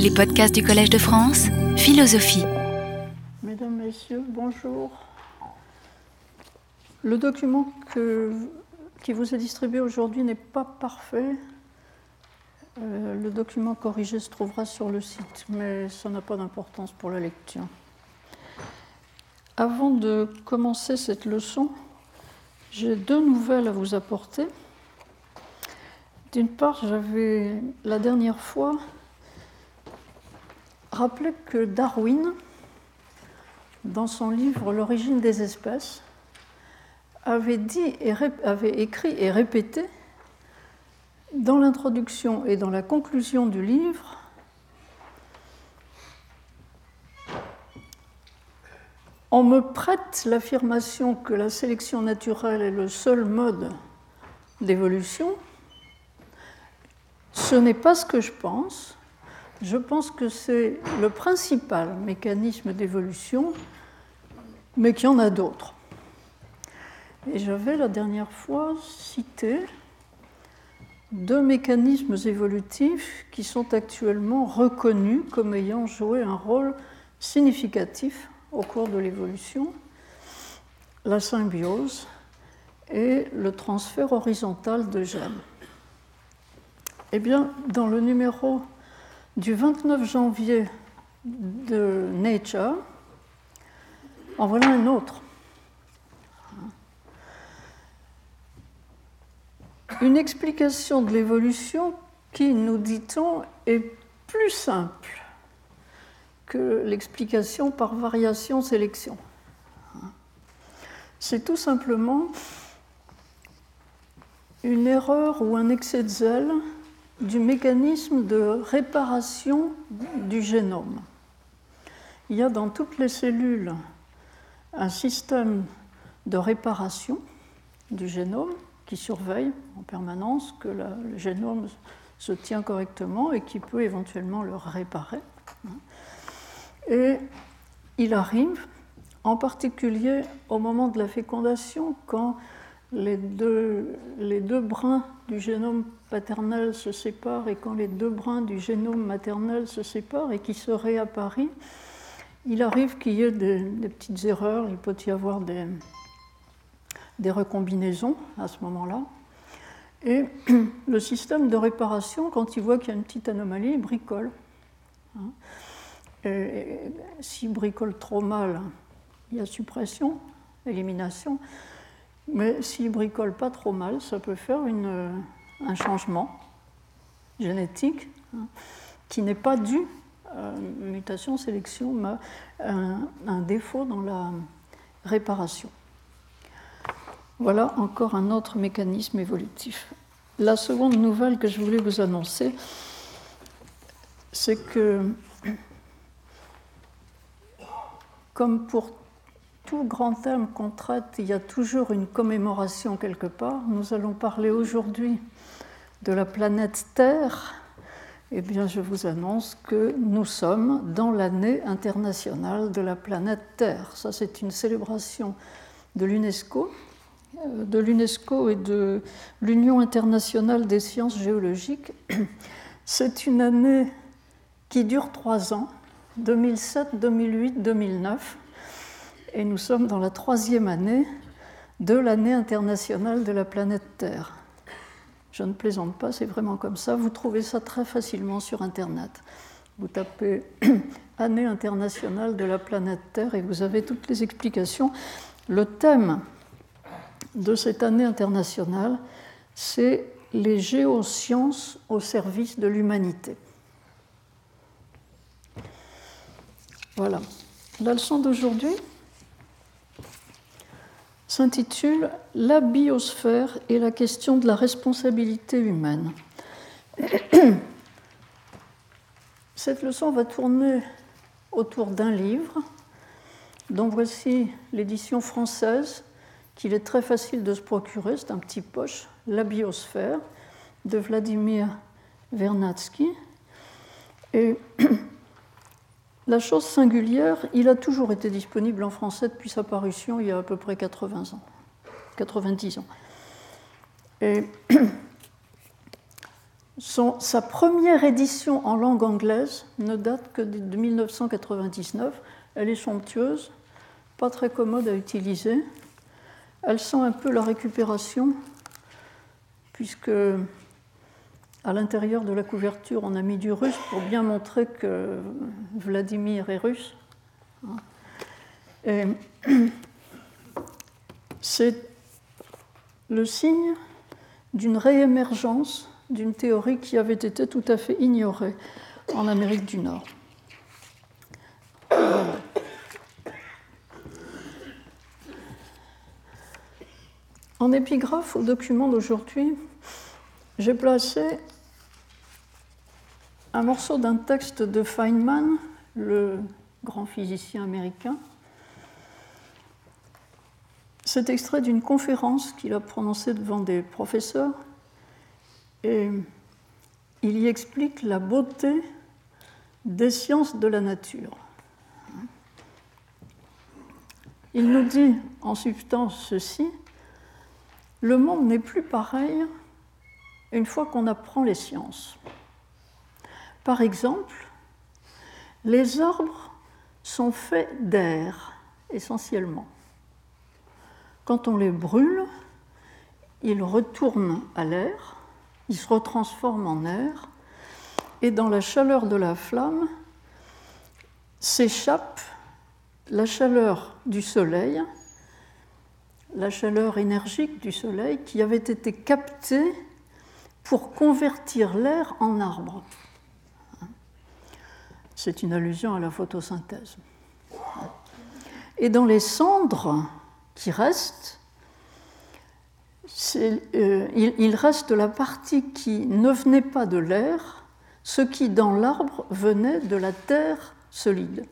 Les podcasts du Collège de France, philosophie. Mesdames, Messieurs, bonjour. Le document qui vous est distribué aujourd'hui n'est pas parfait. Euh, le document corrigé se trouvera sur le site, mais ça n'a pas d'importance pour la lecture. Avant de commencer cette leçon, j'ai deux nouvelles à vous apporter. D'une part, j'avais la dernière fois rappelé que Darwin, dans son livre L'origine des espèces, avait, dit et avait écrit et répété dans l'introduction et dans la conclusion du livre On me prête l'affirmation que la sélection naturelle est le seul mode d'évolution. Ce n'est pas ce que je pense. Je pense que c'est le principal mécanisme d'évolution, mais qu'il y en a d'autres. Et j'avais la dernière fois cité deux mécanismes évolutifs qui sont actuellement reconnus comme ayant joué un rôle significatif au cours de l'évolution, la symbiose et le transfert horizontal de gènes. Eh bien, dans le numéro du 29 janvier de Nature, en voilà un autre. Une explication de l'évolution qui, nous dit-on, est plus simple que l'explication par variation-sélection. C'est tout simplement une erreur ou un excès de zèle du mécanisme de réparation du génome. Il y a dans toutes les cellules un système de réparation du génome qui surveille en permanence que le génome se tient correctement et qui peut éventuellement le réparer. Et il arrive, en particulier au moment de la fécondation, quand les deux, brins du génome paternel se séparent et quand les deux brins du génome maternel se séparent et qui se réapparient, il arrive qu'il y ait des, petites erreurs, il peut y avoir des, des recombinaisons à ce moment-là. Et le système de réparation, quand il voit qu'il y a une petite anomalie, il bricole. Hein. S'il bricole trop mal, il y a suppression, élimination. Mais s'il bricole pas trop mal, ça peut faire une, un changement génétique hein, qui n'est pas dû une mutation, sélection, mais un, un défaut dans la réparation. Voilà encore un autre mécanisme évolutif. La seconde nouvelle que je voulais vous annoncer, c'est que, comme pour tout grand thème qu'on traite, il y a toujours une commémoration quelque part. Nous allons parler aujourd'hui de la planète Terre. Eh bien, je vous annonce que nous sommes dans l'année internationale de la planète Terre. Ça, c'est une célébration de l'UNESCO euh, de l'UNESCO et de l'Union internationale des sciences géologiques. C'est une année qui dure trois ans, 2007, 2008, 2009, et nous sommes dans la troisième année de l'année internationale de la planète Terre. Je ne plaisante pas, c'est vraiment comme ça. Vous trouvez ça très facilement sur Internet. Vous tapez année internationale de la planète Terre et vous avez toutes les explications. Le thème de cette année internationale, c'est les géosciences au service de l'humanité. Voilà. La leçon d'aujourd'hui? S'intitule La biosphère et la question de la responsabilité humaine. Cette leçon va tourner autour d'un livre dont voici l'édition française qu'il est très facile de se procurer. C'est un petit poche, La biosphère, de Vladimir Vernadsky. Et la chose singulière, il a toujours été disponible en français depuis sa parution il y a à peu près 80 ans, 90 ans. Et sa première édition en langue anglaise ne date que de 1999. Elle est somptueuse, pas très commode à utiliser. Elle sent un peu la récupération, puisque à l'intérieur de la couverture, on a mis du russe pour bien montrer que Vladimir est russe. C'est le signe d'une réémergence d'une théorie qui avait été tout à fait ignorée en Amérique du Nord. En épigraphe au document d'aujourd'hui, j'ai placé un morceau d'un texte de Feynman, le grand physicien américain. C'est extrait d'une conférence qu'il a prononcée devant des professeurs et il y explique la beauté des sciences de la nature. Il nous dit en substance ceci, le monde n'est plus pareil une fois qu'on apprend les sciences. Par exemple, les arbres sont faits d'air essentiellement. Quand on les brûle, ils retournent à l'air il se retransforme en air, et dans la chaleur de la flamme s'échappe la chaleur du soleil, la chaleur énergique du soleil qui avait été captée pour convertir l'air en arbre. C'est une allusion à la photosynthèse. Et dans les cendres qui restent, euh, il, reste la partie qui ne venait pas de l'air, ce qui dans l'arbre venait de la terre solide.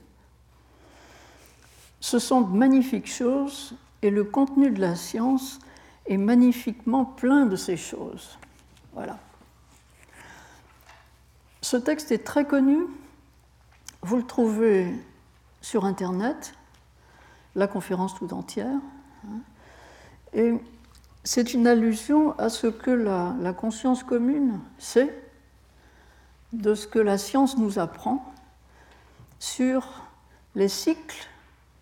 Ce sont de magnifiques choses et le contenu de la science est magnifiquement plein de ces choses. Voilà. Ce texte est très connu. Vous le trouvez sur Internet, la conférence tout entière. Hein. Et c'est une allusion à ce que la, conscience commune sait de ce que la science nous apprend sur les cycles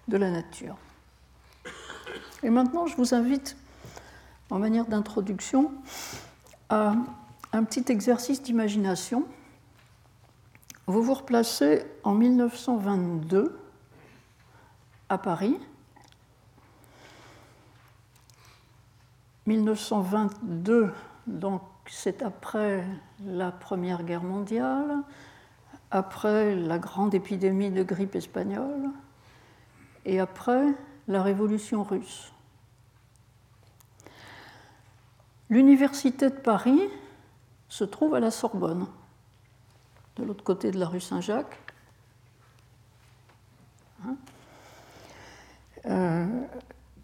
de la nature. Et maintenant, je vous invite, en manière d'introduction, à un petit exercice d'imagination. Vous vous replacez en 1922 à Paris 1922, donc c'est après la Première Guerre mondiale, après la grande épidémie de grippe espagnole et après la Révolution russe. L'Université de Paris se trouve à la Sorbonne, de l'autre côté de la rue Saint-Jacques. Hein euh,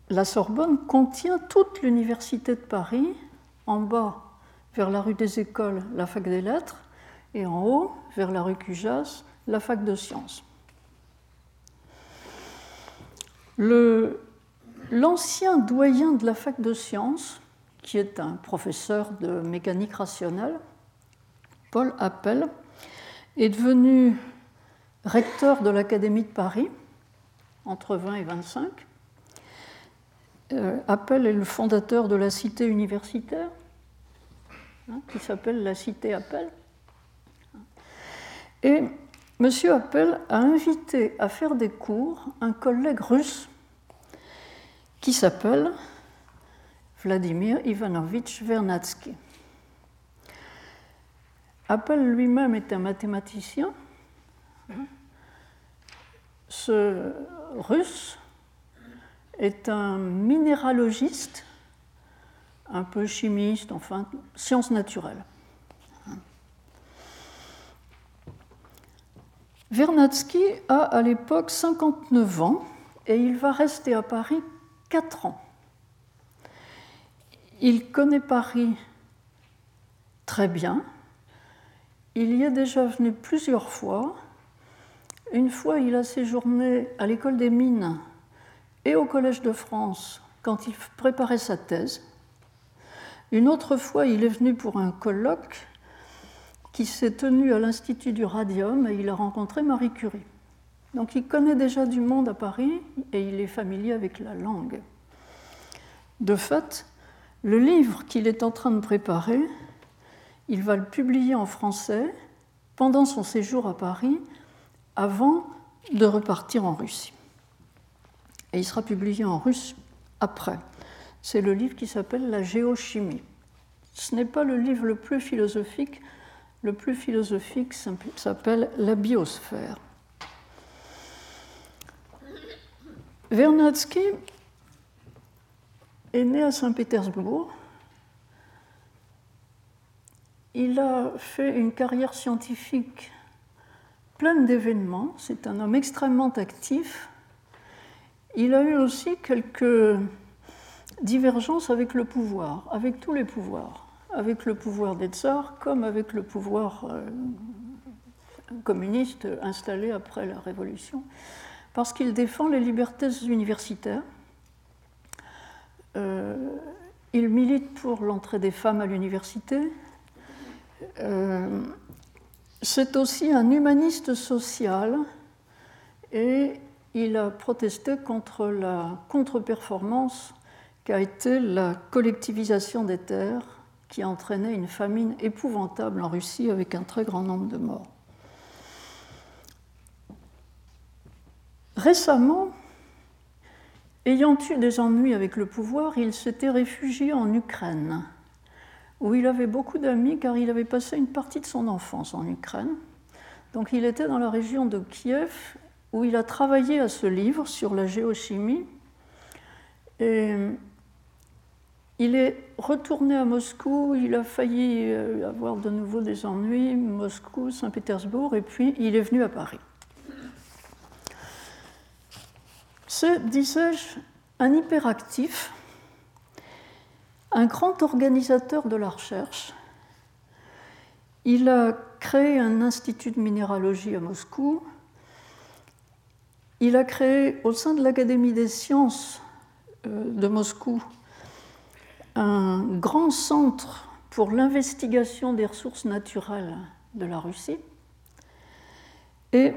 la Sorbonne contient toute l'université de Paris, en bas vers la rue des Écoles, la fac des lettres, et en haut vers la rue Cujas, la fac de sciences. L'ancien doyen de la fac de sciences, qui est un professeur de mécanique rationnelle, Paul Appel, est devenu recteur de l'Académie de Paris entre 20 et 25 euh, Appel est le fondateur de la cité universitaire, hein, qui s'appelle la cité Appel. Et M. Appel a invité à faire des cours un collègue russe qui s'appelle Vladimir Ivanovitch Vernadsky. Appel lui-même est un mathématicien. Hein. Ce russe est un minéralogiste, un peu chimiste, enfin, sciences naturelles. Vernadsky a à l'époque 59 ans et il va rester à Paris 4 ans. Il connaît Paris très bien. Il y est déjà venu plusieurs fois. Une fois, il a séjourné à l'école des mines et au Collège de France quand il préparait sa thèse. Une autre fois, il est venu pour un colloque qui s'est tenu à l'Institut du Radium et il a rencontré Marie Curie. Donc il connaît déjà du monde à Paris et il est familier avec la langue. De fait, le livre qu'il est en train de préparer, il va le publier en français pendant son séjour à Paris avant de repartir en Russie. Et il sera publié en russe après. C'est le livre qui s'appelle La géochimie. Ce n'est pas le livre le plus philosophique. Le plus philosophique s'appelle La biosphère. Vernadsky est né à Saint-Pétersbourg. Il a fait une carrière scientifique pleine d'événements. C'est un homme extrêmement actif. Il a eu aussi quelques divergences avec le pouvoir, avec tous les pouvoirs, avec le pouvoir des tsars comme avec le pouvoir euh, communiste installé après la Révolution parce qu'il défend les libertés universitaires. Euh, il milite pour l'entrée des femmes à l'université. Euh, c'est aussi un humaniste social et il a protesté contre la contre-performance qu'a été la collectivisation des terres qui a entraîné une famine épouvantable en Russie avec un très grand nombre de morts. Récemment, ayant eu des ennuis avec le pouvoir, il s'était réfugié en Ukraine, où il avait beaucoup d'amis car il avait passé une partie de son enfance en Ukraine. Donc il était dans la région de Kiev, où il a travaillé à ce livre sur la géochimie. Et il est retourné à Moscou, il a failli euh, avoir de nouveau des ennuis, Moscou, Saint-Pétersbourg, et puis il est venu à Paris. C'est, disais-je, un hyperactif, un grand organisateur de la recherche. Il a créé un institut de minéralogie à Moscou. Il a créé au sein de l'Académie des sciences euh, de Moscou un grand centre pour l'investigation des ressources naturelles de la Russie. Et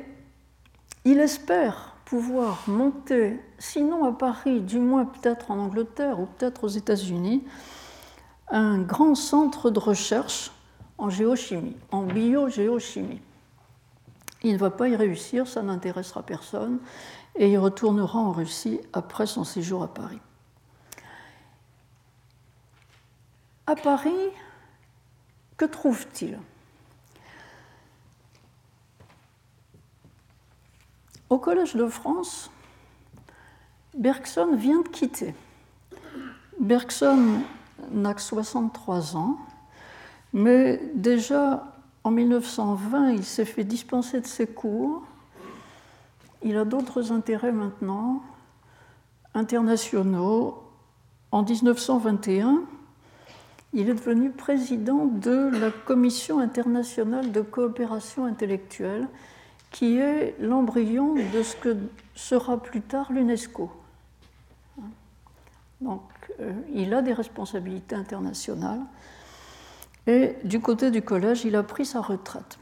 il espère pouvoir monter, sinon à Paris, du moins peut-être en Angleterre ou peut-être aux États-Unis, un grand centre de recherche en géochimie, en biogéochimie. Il ne va pas y réussir, ça n'intéressera personne, et il retournera en Russie après son séjour à Paris. À Paris, que trouve-t-il? Au Collège de France, Bergson vient de quitter. Bergson n'a que 63 ans, mais déjà en 1920, il s'est fait dispenser de ses cours. Il a d'autres intérêts maintenant, internationaux. En 1921, il est devenu président de la Commission internationale de coopération intellectuelle qui est l'embryon de ce que sera plus tard l'UNESCO. Donc, euh, il a des responsabilités internationales. Et du côté du collège, il a pris sa retraite.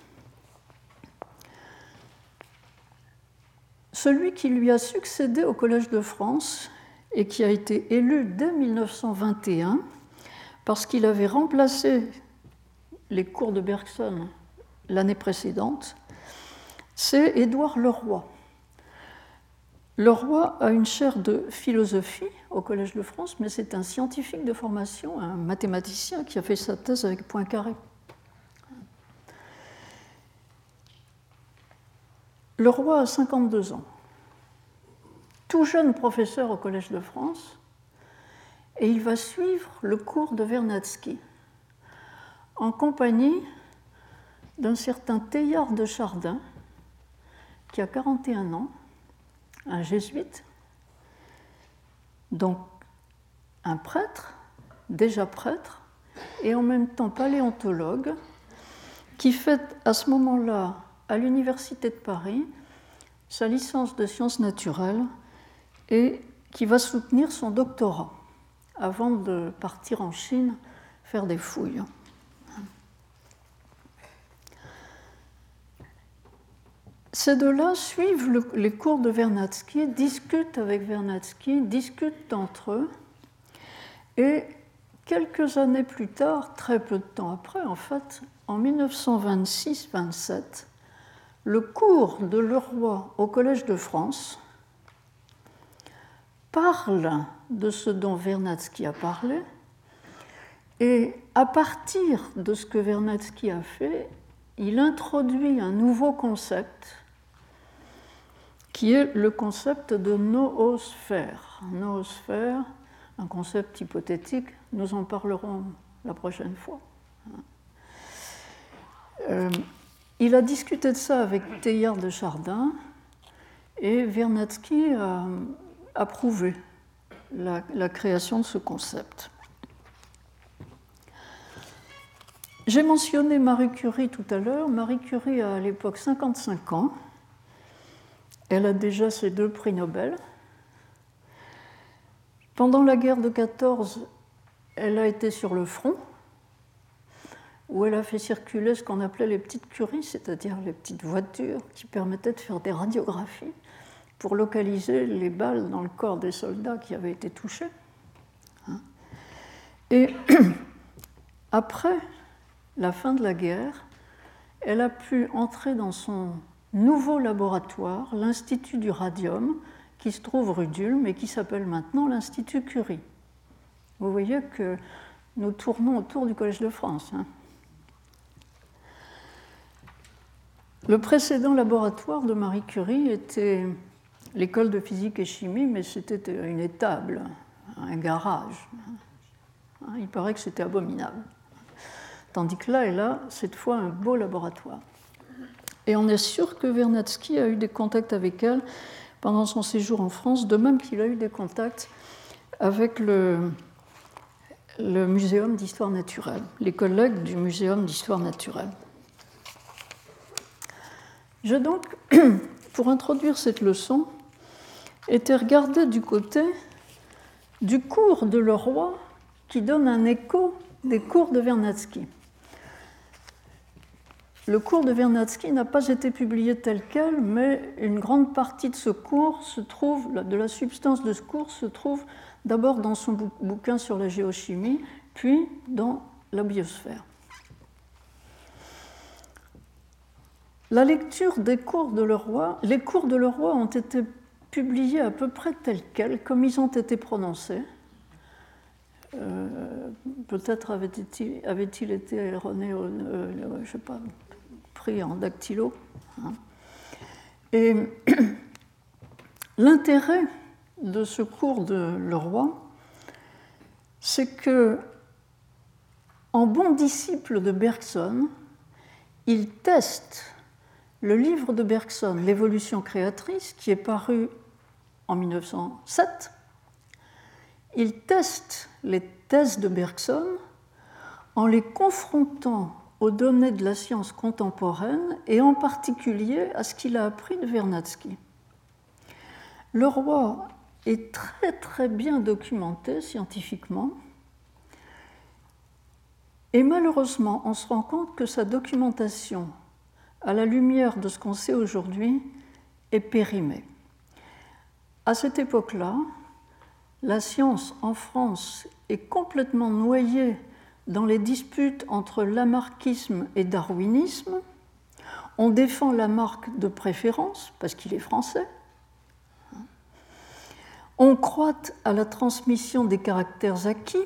Celui qui lui a succédé au Collège de France et qui a été élu dès 1921, parce qu'il avait remplacé les cours de Bergson l'année précédente, c'est Édouard Leroy. Leroy a une chaire de philosophie au Collège de France, mais c'est un scientifique de formation, un mathématicien qui a fait sa thèse avec Poincaré. Leroy a 52 ans, tout jeune professeur au Collège de France, et il va suivre le cours de Vernadsky en compagnie d'un certain Teilhard de Chardin, qui a 41 ans, un jésuite, donc un prêtre, déjà prêtre, et en même temps paléontologue, qui fait à ce moment-là, à l'Université de Paris, sa licence de sciences naturelles et qui va soutenir son doctorat avant de partir en Chine faire des fouilles. Ces deux-là suivent les cours de Vernadsky, discutent avec Vernadsky, discutent entre eux, et quelques années plus tard, très peu de temps après en fait, en 1926-27, le cours de Leroy au Collège de France parle de ce dont Vernadsky a parlé, et à partir de ce que Vernadsky a fait, il introduit un nouveau concept qui est le concept de noosphère. Noosphère, un concept hypothétique, nous en parlerons la prochaine fois. Euh, il a discuté de ça avec Teilhard de Chardin et Vernadsky a approuvé la, la création de ce concept. J'ai mentionné Marie Curie tout à l'heure. Marie Curie a à l'époque 55 ans. Elle a déjà ses deux prix Nobel. Pendant la guerre de 14, elle a été sur le front, où elle a fait circuler ce qu'on appelait les petites curies, c'est-à-dire les petites voitures qui permettaient de faire des radiographies pour localiser les balles dans le corps des soldats qui avaient été touchés. Hein. Et après la fin de la guerre, elle a pu entrer dans son nouveau laboratoire, l'Institut du radium, qui se trouve rue d'Ulm et qui s'appelle maintenant l'Institut Curie. Vous voyez que nous tournons autour du Collège de France. Hein. Le précédent laboratoire de Marie Curie était l'école de physique et chimie, mais c'était une étable, un garage. Hein. Il paraît que c'était abominable. Tandis que là et là, cette fois, un beau laboratoire. Et on est sûr que Vernadsky a eu des contacts avec elle pendant son séjour en France, de même qu'il a eu des contacts avec le, Muséum d'histoire naturelle, les collègues du Muséum d'histoire naturelle. J'ai donc, pour introduire cette leçon, été regarder du côté du cours de Leroy qui donne un écho des cours de Vernadsky. Le cours de Vernadsky n'a pas été publié tel quel, mais une grande partie de ce cours se trouve, de la substance de ce cours se trouve d'abord dans son bouquin sur la géochimie, puis dans la biosphère. La lecture des cours de Leroy, les cours de Leroy ont été publiés à peu près tels quels, comme ils ont été prononcés. Euh, peut-être avait-il été erroné, euh, je sais pas, en dactylo. Hein. Et l'intérêt de ce cours de Leroy, c'est que, en bon disciple de Bergson, il teste le livre de Bergson, L'évolution créatrice, qui est paru en 1907. Il teste les thèses de Bergson en les confrontant aux données de la science contemporaine et en particulier à ce qu'il a appris de Vernadsky. Le roi est très très bien documenté scientifiquement et malheureusement on se rend compte que sa documentation à la lumière de ce qu'on sait aujourd'hui est périmée. À cette époque-là, la science en France est complètement noyée dans les disputes entre lamarckisme et darwinisme, on défend Lamarck de préférence parce qu'il est français. On croit à la transmission des caractères acquis.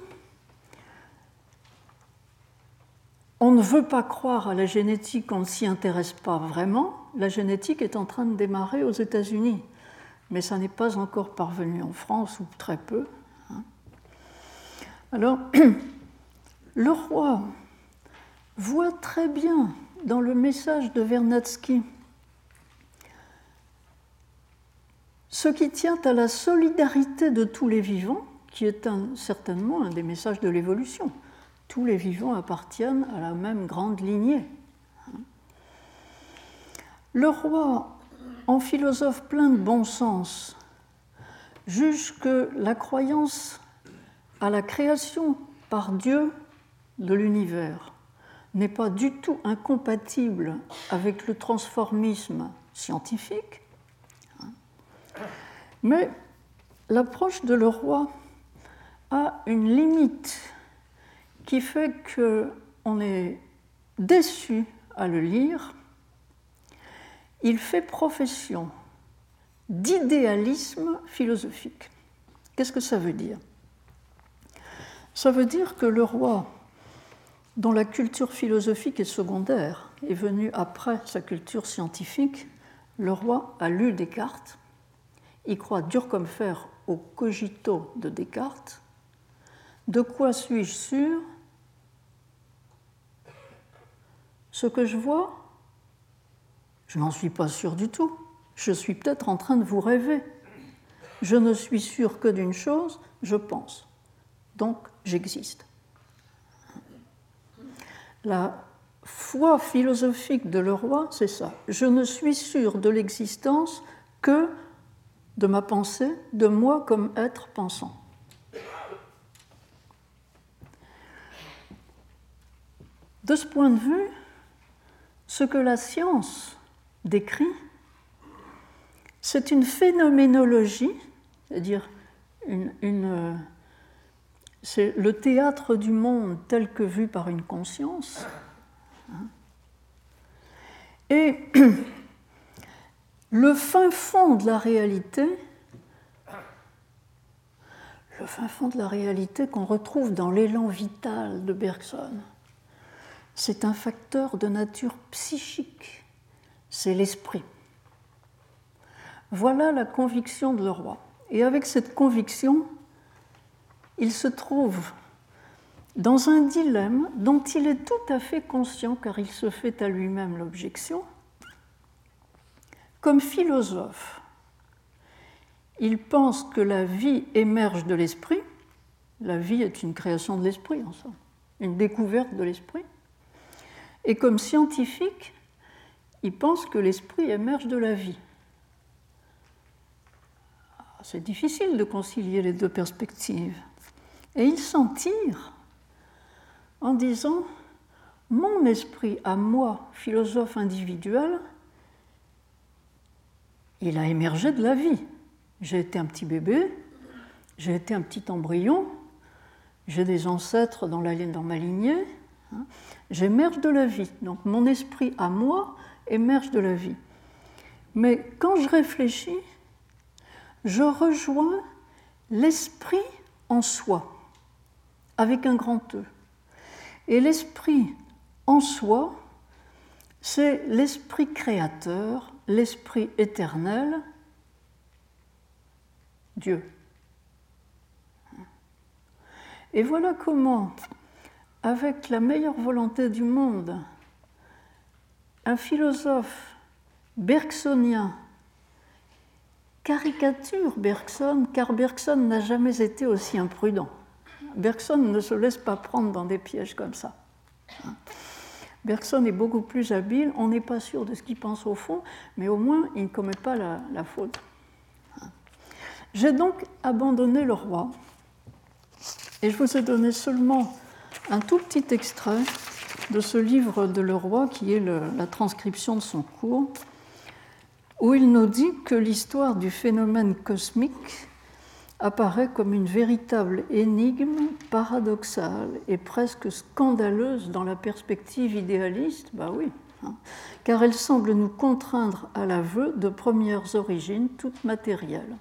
On ne veut pas croire à la génétique, on ne s'y intéresse pas vraiment. La génétique est en train de démarrer aux États-Unis, mais ça n'est pas encore parvenu en France, ou très peu. Alors, Le roi voit très bien dans le message de Vernadsky ce qui tient à la solidarité de tous les vivants, qui est certainement un des messages de l'évolution. Tous les vivants appartiennent à la même grande lignée. Le roi, en philosophe plein de bon sens, juge que la croyance à la création par Dieu de l'univers n'est pas du tout incompatible avec le transformisme scientifique. Mais l'approche de le roi a une limite qui fait qu'on est déçu à le lire. Il fait profession d'idéalisme philosophique. Qu'est-ce que ça veut dire? Ça veut dire que le roi, dont la culture philosophique est secondaire, est venu après sa culture scientifique, le roi a lu Descartes, il croit dur comme fer au cogito de Descartes. De quoi suis-je sûr? Ce que je vois, je n'en suis pas sûr du tout. Je suis peut-être en train de vous rêver. Je ne suis sûr que d'une chose, je pense. Donc j'existe. La foi philosophique de Leroy, c'est ça. Je ne suis sûr de l'existence que de ma pensée, de moi comme être pensant. De ce point de vue, ce que la science décrit, c'est une phénoménologie, c'est-à-dire une, c'est le théâtre du monde tel que vu par une conscience. Et le fin fond de la réalité, le fin fond de la réalité qu'on retrouve dans l'élan vital de Bergson, c'est un facteur de nature psychique, c'est l'esprit. Voilà la conviction de le roi. Et avec cette conviction, il se trouve dans un dilemme dont il est tout à fait conscient car il se fait à lui-même l'objection. Comme philosophe, il pense que la vie émerge de l'esprit. La vie est une création de l'esprit, en somme, une découverte de l'esprit. Et comme scientifique, il pense que l'esprit émerge de la vie. C'est difficile de concilier les deux perspectives. Et il s'en tire en disant, mon esprit à moi, philosophe individuel, il a émergé de la vie. J'ai été un petit bébé, j'ai été un petit embryon, j'ai des ancêtres dans, la, dans ma lignée, hein. j'émerge de la vie. Donc mon esprit à moi émerge de la vie. Mais quand je réfléchis, je rejoins l'esprit en soi, avec un grand E. Et l'esprit en soi, c'est l'esprit créateur, l'esprit éternel, Dieu. Et voilà comment, avec la meilleure volonté du monde, un philosophe bergsonien caricature Bergson, car Bergson n'a jamais été aussi imprudent. Bergson ne se laisse pas prendre dans des pièges comme ça. Bergson est beaucoup plus habile, on n'est pas sûr de ce qu'il pense au fond, mais au moins il ne commet pas la, faute. J'ai donc abandonné le roi, et je vous ai donné seulement un tout petit extrait de ce livre de Le Roi, qui est la transcription de son cours, où il nous dit que l'histoire du phénomène cosmique apparaît comme une véritable énigme paradoxale et presque scandaleuse dans la perspective idéaliste, bah oui, hein, car elle semble nous contraindre à l'aveu de premières origines toutes matérielles.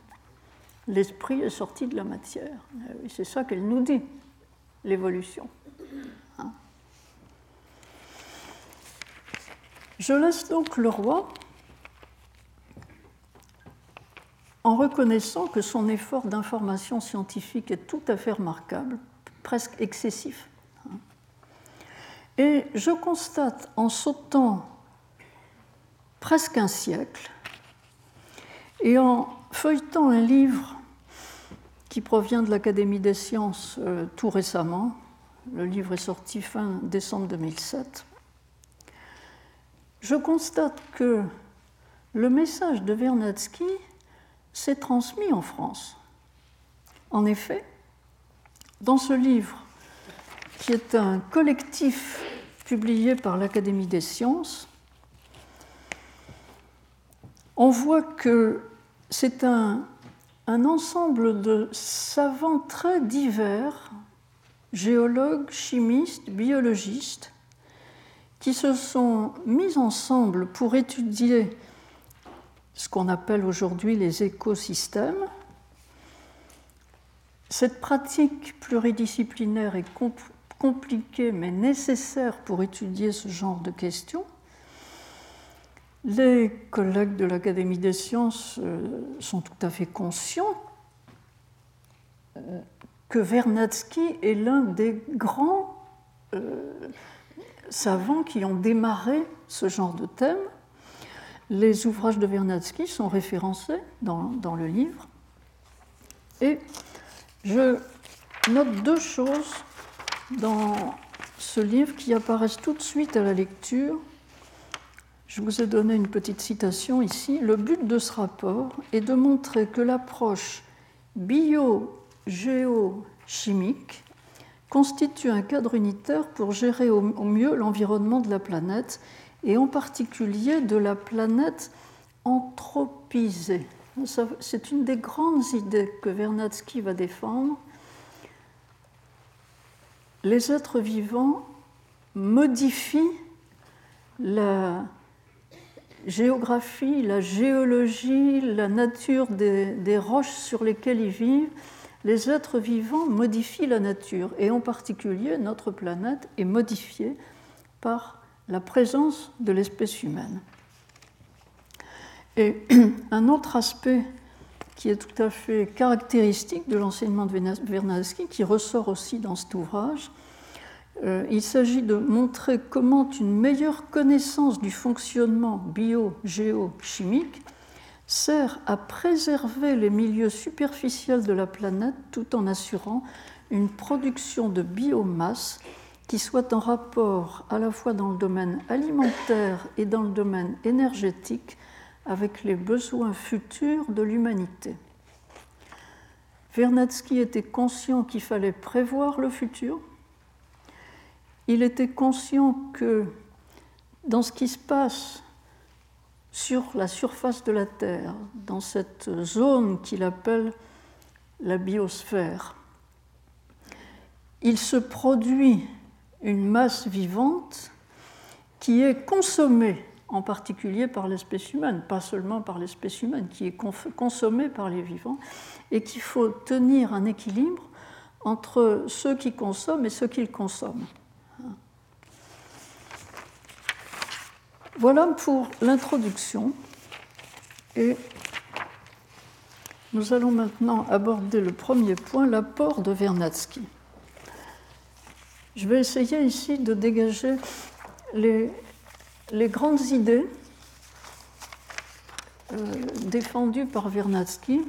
L'esprit est sorti de la matière. Eh c'est ça qu'elle nous dit, l'évolution. Je laisse donc le roi en reconnaissant que son effort d'information scientifique est tout à fait remarquable, presque excessif. Et je constate en sautant presque un siècle et en feuilletant un livre qui provient de l'Académie des sciences euh, tout récemment, le livre est sorti fin décembre 2007, je constate que le message de Vernadsky s'est transmis en France. En effet, dans ce livre, qui est un collectif publié par l'Académie des sciences, on voit que c'est un, un ensemble de savants très divers, géologues, chimistes, biologistes, qui se sont mis ensemble pour étudier ce qu'on appelle aujourd'hui les écosystèmes. Cette pratique pluridisciplinaire est compliquée mais nécessaire pour étudier ce genre de questions. Les collègues de l'Académie des sciences euh, sont tout à fait conscients euh, que Vernadsky est l'un des grands euh, savants qui ont démarré ce genre de thème. Les ouvrages de Vernadsky sont référencés dans, dans le livre. Et je note deux choses dans ce livre qui apparaissent tout de suite à la lecture je vous ai donné une petite citation ici. Le but de ce rapport est de montrer que l'approche bio-géochimique constitue un cadre unitaire pour gérer au mieux l'environnement de la planète et en particulier de la planète anthropisée. C'est une des grandes idées que Vernadsky va défendre. Les êtres vivants modifient la, géographie, la géologie, la nature des, roches sur lesquelles ils vivent, les êtres vivants modifient la nature et en particulier notre planète est modifiée par la présence de l'espèce humaine. Et un autre aspect qui est tout à fait caractéristique de l'enseignement de Vernadsky, qui ressort aussi dans cet ouvrage, euh, il s'agit de montrer comment une meilleure connaissance du fonctionnement bio-géochimique sert à préserver les milieux superficiels de la planète tout en assurant une production de biomasse qui soit en rapport à la fois dans le domaine alimentaire et dans le domaine énergétique avec les besoins futurs de l'humanité. Vernadsky était conscient qu'il fallait prévoir le futur, il était conscient que dans ce qui se passe sur la surface de la Terre, dans cette zone qu'il appelle la biosphère, il se produit une masse vivante qui est consommée en particulier par l'espèce humaine, pas seulement par l'espèce humaine, qui est consommée par les vivants, et qu'il faut tenir un équilibre entre ceux qui consomment et ceux qu'ils consomment. Voilà pour l'introduction. Et nous allons maintenant aborder le premier point, l'apport de Vernadsky. Je vais essayer ici de dégager les, grandes idées euh, défendues par Vernadsky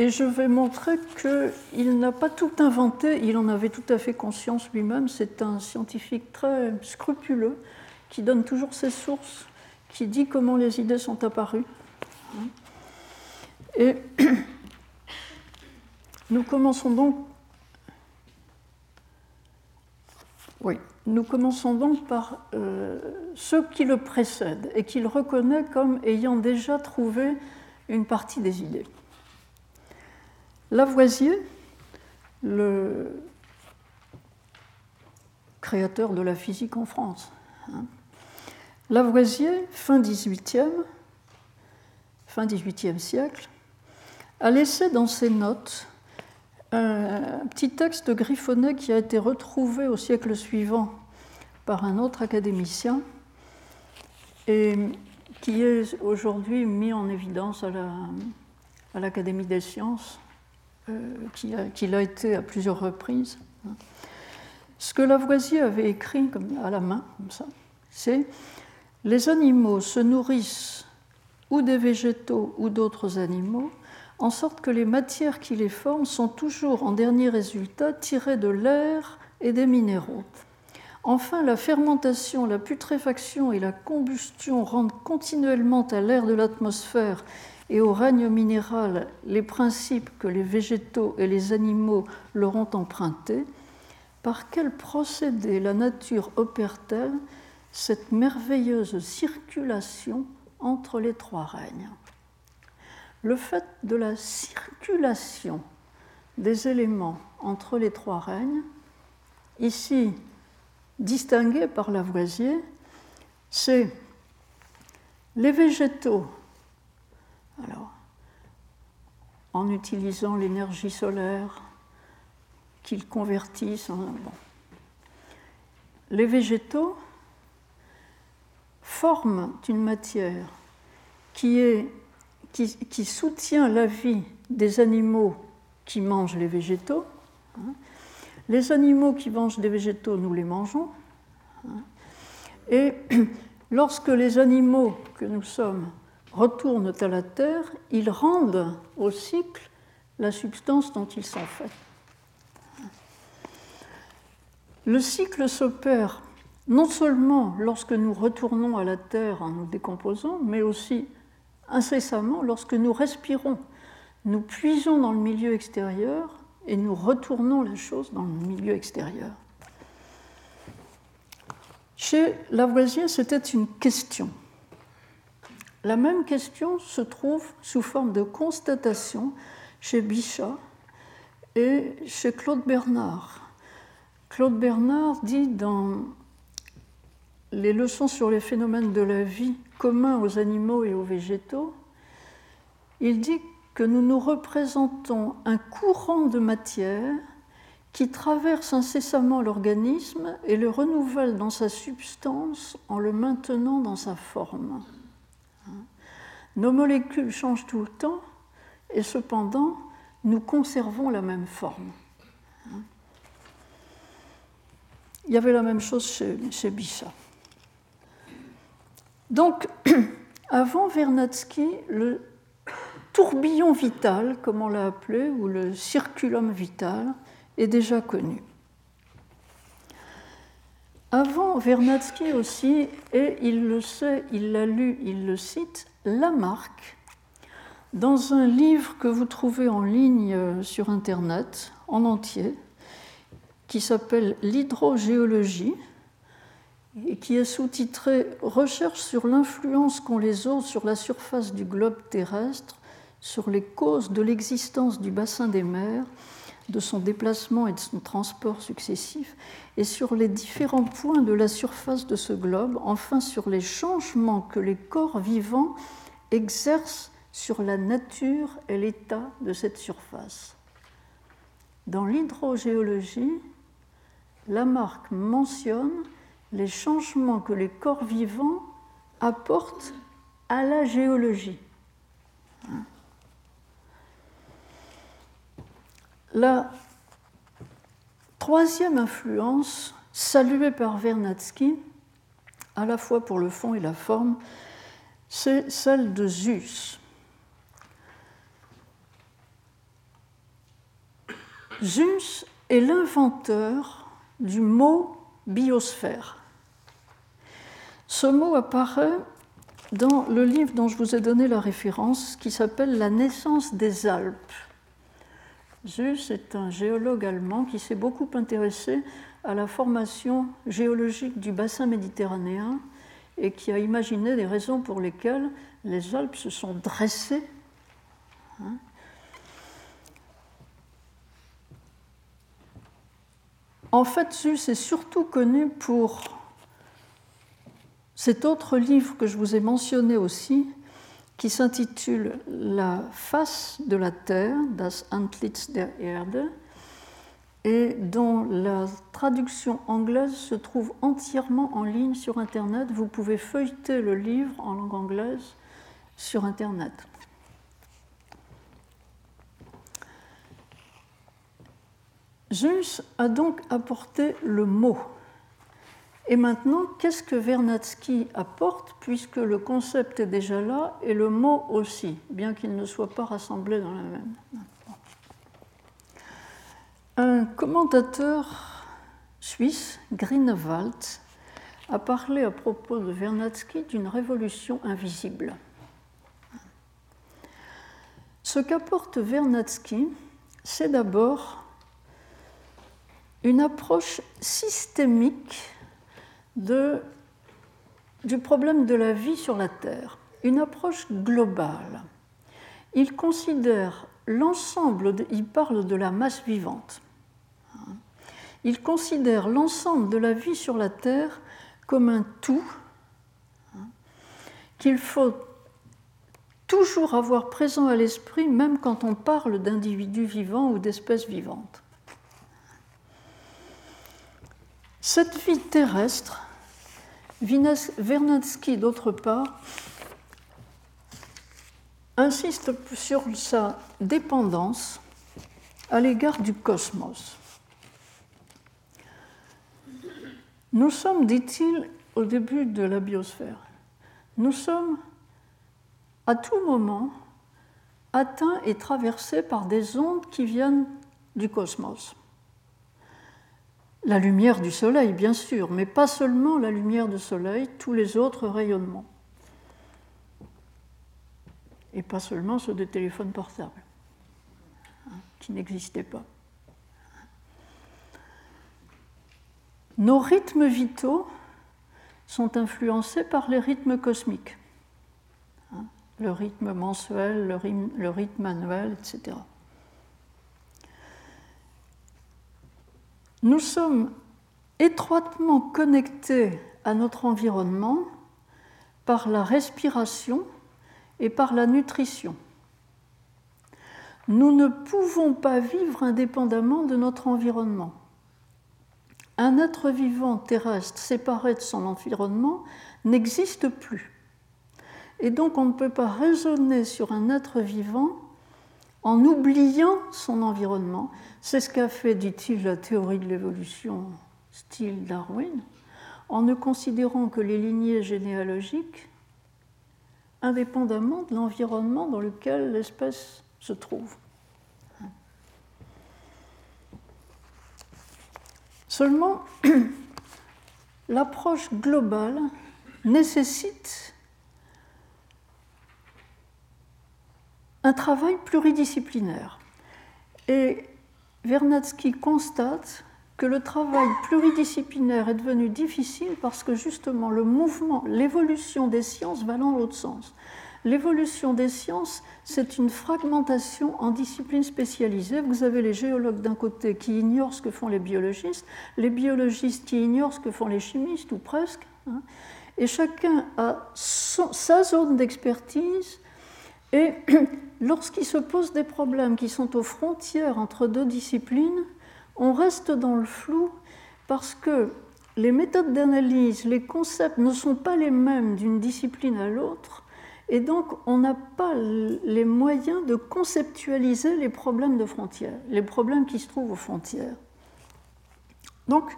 Et je vais montrer qu'il n'a pas tout inventé, il en avait tout à fait conscience lui-même. C'est un scientifique très scrupuleux qui donne toujours ses sources, qui dit comment les idées sont apparues. Et nous commençons donc. Par euh, ceux qui le précèdent et qu'il reconnaît comme ayant déjà trouvé une partie des idées. Lavoisier, le créateur de la physique en France. Hein. Lavoisier, fin 18e, fin 18e siècle, a laissé dans ses notes un petit texte griffonné qui a été retrouvé au siècle suivant par un autre académicien et qui est aujourd'hui mis en évidence à l'Académie des sciences euh, qu'il a, été à plusieurs reprises. Ce que Lavoisier avait écrit à la main, comme ça, c'est Les animaux se nourrissent ou des végétaux ou d'autres animaux, en sorte que les matières qui les forment sont toujours en dernier résultat tirées de l'air et des minéraux. Enfin, la fermentation, la putréfaction et la combustion rendent continuellement à l'air de l'atmosphère et au règne minéral les principes que les végétaux et les animaux leur ont empruntés, par quel procédé la nature opère-t-elle cette merveilleuse circulation entre les trois règnes? Le fait de la circulation des éléments entre les trois règnes, ici distingué par Lavoisier, c'est les végétaux, en utilisant l'énergie solaire, qu'ils convertissent en. Les végétaux forment une matière qui, est, qui, soutient la vie des animaux qui mangent les végétaux. Hein. Les animaux qui mangent des végétaux, nous les mangeons. Hein. Et lorsque les animaux que nous sommes retournent à la terre, ils rendent au cycle la substance dont ils sont faits. Le cycle s'opère non seulement lorsque nous retournons à la Terre en nous décomposant, mais aussi incessamment lorsque nous respirons. Nous puisons dans le milieu extérieur et nous retournons la chose dans le milieu extérieur. Chez Lavoisier, c'était une question. La même question se trouve sous forme de constatation chez Bichat et chez Claude Bernard. Claude Bernard dit dans les leçons sur les phénomènes de la vie communs aux animaux et aux végétaux, il dit que nous nous représentons un courant de matière qui traverse incessamment l'organisme et le renouvelle dans sa substance en le maintenant dans sa forme. Nos molécules changent tout le temps et cependant nous conservons la même forme. Il y avait la même chose chez, chez Bichat. Donc, avant Vernadsky, le tourbillon vital, comme on l'a appelé, ou le circulum vital, est déjà connu. Avant Vernadsky aussi, et il le sait, il l'a lu, il le cite, Lamarck, dans un livre que vous trouvez en ligne sur Internet, en entier, qui s'appelle L'hydrogéologie et qui est sous-titré Recherche sur l'influence qu'ont les eaux sur la surface du globe terrestre, sur les causes de l'existence du bassin des mers, de son déplacement et de son transport successif, et sur les différents points de la surface de ce globe, enfin sur les changements que les corps vivants exercent sur la nature et l'état de cette surface. Dans l'hydrogéologie, Lamarck mentionne les changements que les corps vivants apportent à la géologie. La troisième influence, saluée par Vernadsky, à la fois pour le fond et la forme, c'est celle de Zeus. Zeus est l'inventeur du mot biosphère. Ce mot apparaît dans le livre dont je vous ai donné la référence, qui s'appelle La naissance des Alpes. Zeus est un géologue allemand qui s'est beaucoup intéressé à la formation géologique du bassin méditerranéen et qui a imaginé des raisons pour lesquelles les Alpes se sont dressées hein, En fait, Zeus est surtout connu pour cet autre livre que je vous ai mentionné aussi, qui s'intitule La face de la Terre, Das Antlitz der Erde, et dont la traduction anglaise se trouve entièrement en ligne sur Internet. Vous pouvez feuilleter le livre en langue anglaise sur Internet. Zeus a donc apporté le mot. Et maintenant, qu'est-ce que Vernadsky apporte, puisque le concept est déjà là et le mot aussi, bien qu'il ne soit pas rassemblé dans la même Un commentateur suisse, Grünewald, a parlé à propos de Vernadsky d'une révolution invisible. Ce qu'apporte Vernadsky, c'est d'abord une approche systémique du problème de la vie sur la Terre, une approche globale. Il considère l'ensemble, il parle de la masse vivante. Il considère l'ensemble de la vie sur la Terre comme un tout qu'il faut toujours avoir présent à l'esprit, même quand on parle d'individus vivants ou d'espèces vivantes. Cette vie terrestre, Vernadsky, d'autre part, insiste sur sa dépendance à l'égard du cosmos. Nous sommes, dit-il au début de la biosphère, nous sommes à tout moment atteints et traversés par des ondes qui viennent du cosmos. La lumière du soleil, bien sûr, mais pas seulement la lumière du soleil, tous les autres rayonnements. Et pas seulement ceux des téléphones portables, hein, qui n'existaient pas. Nos rythmes vitaux sont influencés par les rythmes cosmiques le rythme mensuel, le rythme, annuel, etc. Nous sommes étroitement connectés à notre environnement par la respiration et par la nutrition. Nous ne pouvons pas vivre indépendamment de notre environnement. Un être vivant terrestre séparé de son environnement n'existe plus. Et donc on ne peut pas raisonner sur un être vivant en oubliant son environnement. C'est ce qu'a fait, dit-il, la théorie de l'évolution style Darwin, en ne considérant que les lignées généalogiques indépendamment de l'environnement dans lequel l'espèce se trouve. Seulement, l'approche globale nécessite un travail pluridisciplinaire. Et Vernadsky constate que le travail pluridisciplinaire est devenu difficile parce que justement le mouvement, l'évolution des sciences va dans l'autre sens. L'évolution des sciences, c'est une fragmentation en disciplines spécialisées. Vous avez les géologues d'un côté qui ignorent ce que font les biologistes, les biologistes qui ignorent ce que font les chimistes, ou presque. Hein. et chacun a sa zone d'expertise et lorsqu'il se pose des problèmes qui sont aux frontières entre deux disciplines, on reste dans le flou parce que les méthodes d'analyse, les concepts ne sont pas les mêmes d'une discipline à l'autre, et donc on n'a pas les moyens de conceptualiser les problèmes de frontières, les problèmes qui se trouvent aux frontières. Donc,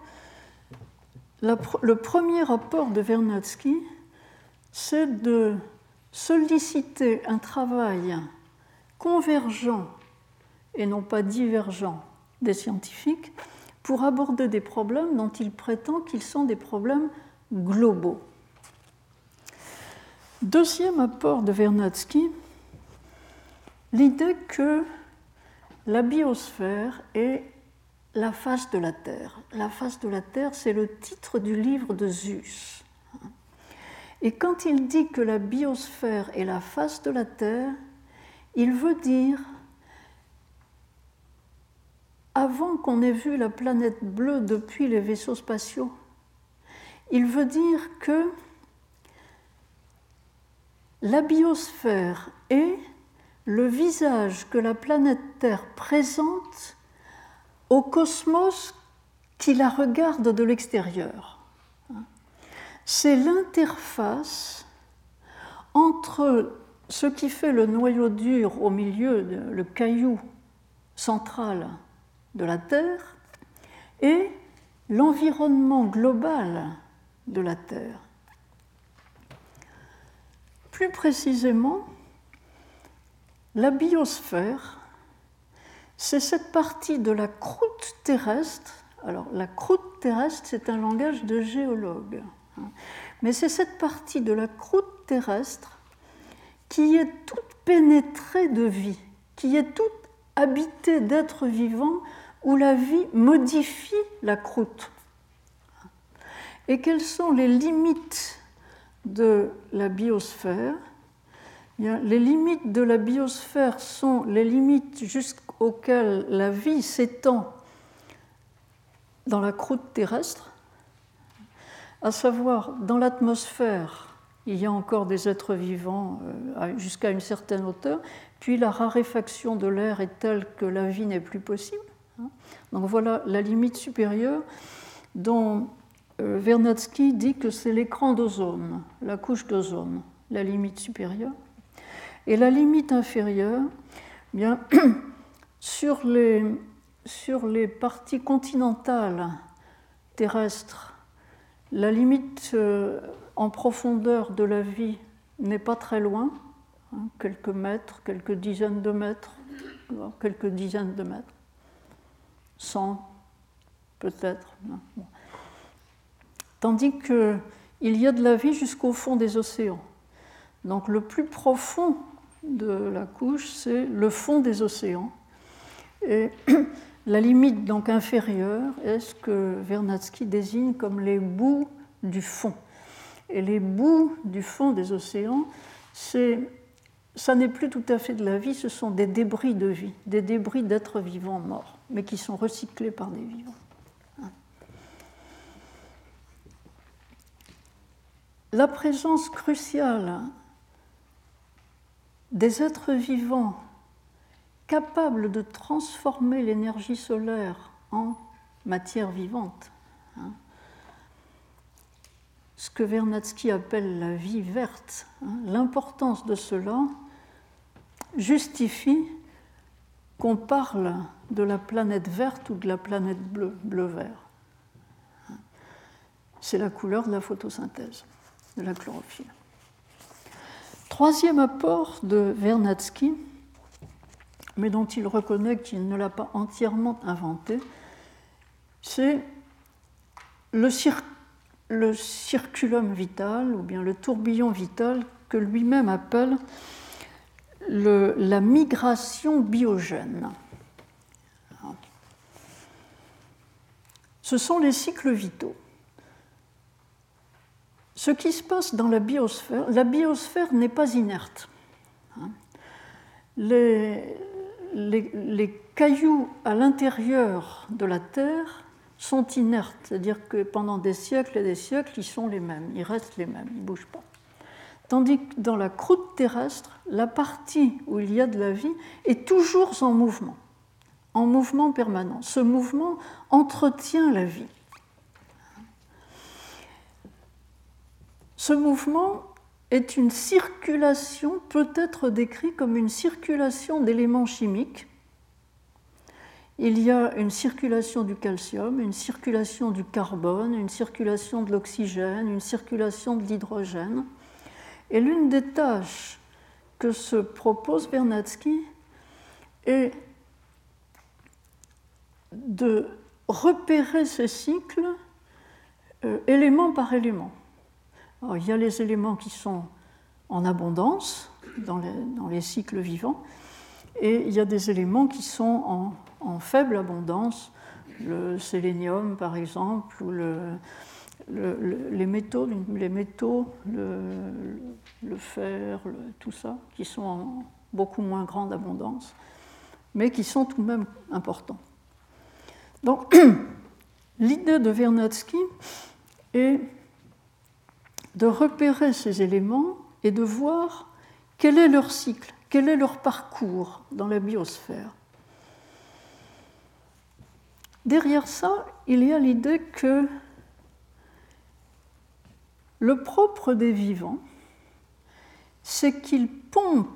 le premier rapport de Vernadsky, c'est de solliciter un travail convergent et non pas divergent des scientifiques pour aborder des problèmes dont il prétend qu'ils sont des problèmes globaux. Deuxième apport de Vernadsky, l'idée que la biosphère est la face de la Terre. La face de la Terre, c'est le titre du livre de Zeus. Et quand il dit que la biosphère est la face de la Terre, il veut dire, avant qu'on ait vu la planète bleue depuis les vaisseaux spatiaux, il veut dire que la biosphère est le visage que la planète Terre présente au cosmos qui la regarde de l'extérieur c'est l'interface entre ce qui fait le noyau dur au milieu, le caillou central de la Terre, et l'environnement global de la Terre. Plus précisément, la biosphère, c'est cette partie de la croûte terrestre. Alors, la croûte terrestre, c'est un langage de géologue. Mais c'est cette partie de la croûte terrestre qui est toute pénétrée de vie, qui est toute habitée d'êtres vivants où la vie modifie la croûte. Et quelles sont les limites de la biosphère? Les limites de la biosphère sont les limites jusqu'auxquelles la vie s'étend dans la croûte terrestre, à savoir dans l'atmosphère, il y a encore des êtres vivants euh, jusqu'à une certaine hauteur, puis la raréfaction de l'air est telle que la vie n'est plus possible. Hein. Donc voilà la limite supérieure dont euh, Vernadsky dit que c'est l'écran d'ozone, la couche d'ozone, la limite supérieure. Et la limite inférieure, eh bien, sur les sur les parties continentales terrestres, la limite euh, en profondeur de la vie n'est pas très loin, hein, quelques mètres, quelques dizaines de mètres, quelques dizaines de mètres, 100 peut-être. Hein, Tandis qu'il y a de la vie jusqu'au fond des océans. Donc le plus profond de la couche, c'est le fond des océans. La limite donc inférieure est ce que Vernadsky désigne comme les bouts du fond. Et les bouts du fond des océans, ça n'est plus tout à fait de la vie, ce sont des débris de vie, des débris d'êtres vivants morts, mais qui sont recyclés par des vivants. La présence cruciale des êtres vivants capable de transformer l'énergie solaire en matière vivante. Hein. Ce que Vernadsky appelle la vie verte, hein, l'importance de cela justifie qu'on parle de la planète verte ou de la planète bleu, bleu-vert. Hein. C'est la couleur de la photosynthèse, de la chlorophylle. Troisième apport de Vernadsky, mais dont il reconnaît qu'il ne l'a pas entièrement inventé, c'est le, circulum vital, ou bien le tourbillon vital, que lui-même appelle la migration biogène. Ce sont les cycles vitaux. Ce qui se passe dans la biosphère, la biosphère n'est pas inerte. Hein. Les, cailloux à l'intérieur de la Terre sont inertes, c'est-à-dire que pendant des siècles et des siècles, ils sont les mêmes, ils restent les mêmes, ils ne bougent pas. Tandis que dans la croûte terrestre, la partie où il y a de la vie est toujours en mouvement, en mouvement permanent. Ce mouvement entretient la vie. Ce mouvement est une circulation, peut être décrit comme une circulation d'éléments chimiques. Il y a une circulation du calcium, une circulation du carbone, une circulation de l'oxygène, une circulation de l'hydrogène. Et l'une des tâches que se propose Bernatsky est de repérer ces cycles euh, élément par élément il y a les éléments qui sont en abondance dans les, cycles vivants, et il y a des éléments qui sont en, faible abondance, le sélénium par exemple, ou les métaux, les métaux le, fer, tout ça, qui sont en beaucoup moins grande abondance, mais qui sont tout de même importants. Donc, l'idée de Vernadsky est de repérer ces éléments et de voir quel est leur cycle, quel est leur parcours dans la biosphère. Derrière ça, il y a l'idée que le propre des vivants, c'est qu'ils pompent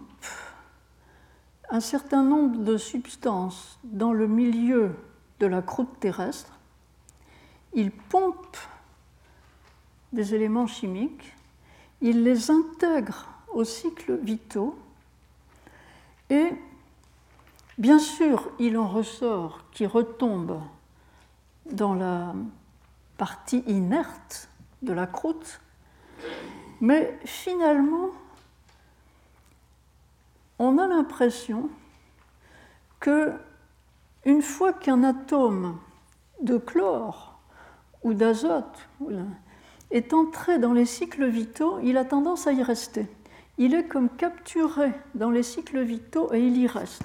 un certain nombre de substances dans le milieu de la croûte terrestre, ils pompent des éléments chimiques, il les intègre au cycle vitaux. Et bien sûr il en ressort qui retombe dans la partie inerte de la croûte, mais finalement on a l'impression que une fois qu'un atome de chlore ou d'azote est entré dans les cycles vitaux, il a tendance à y rester. Il est comme capturé dans les cycles vitaux et il y reste.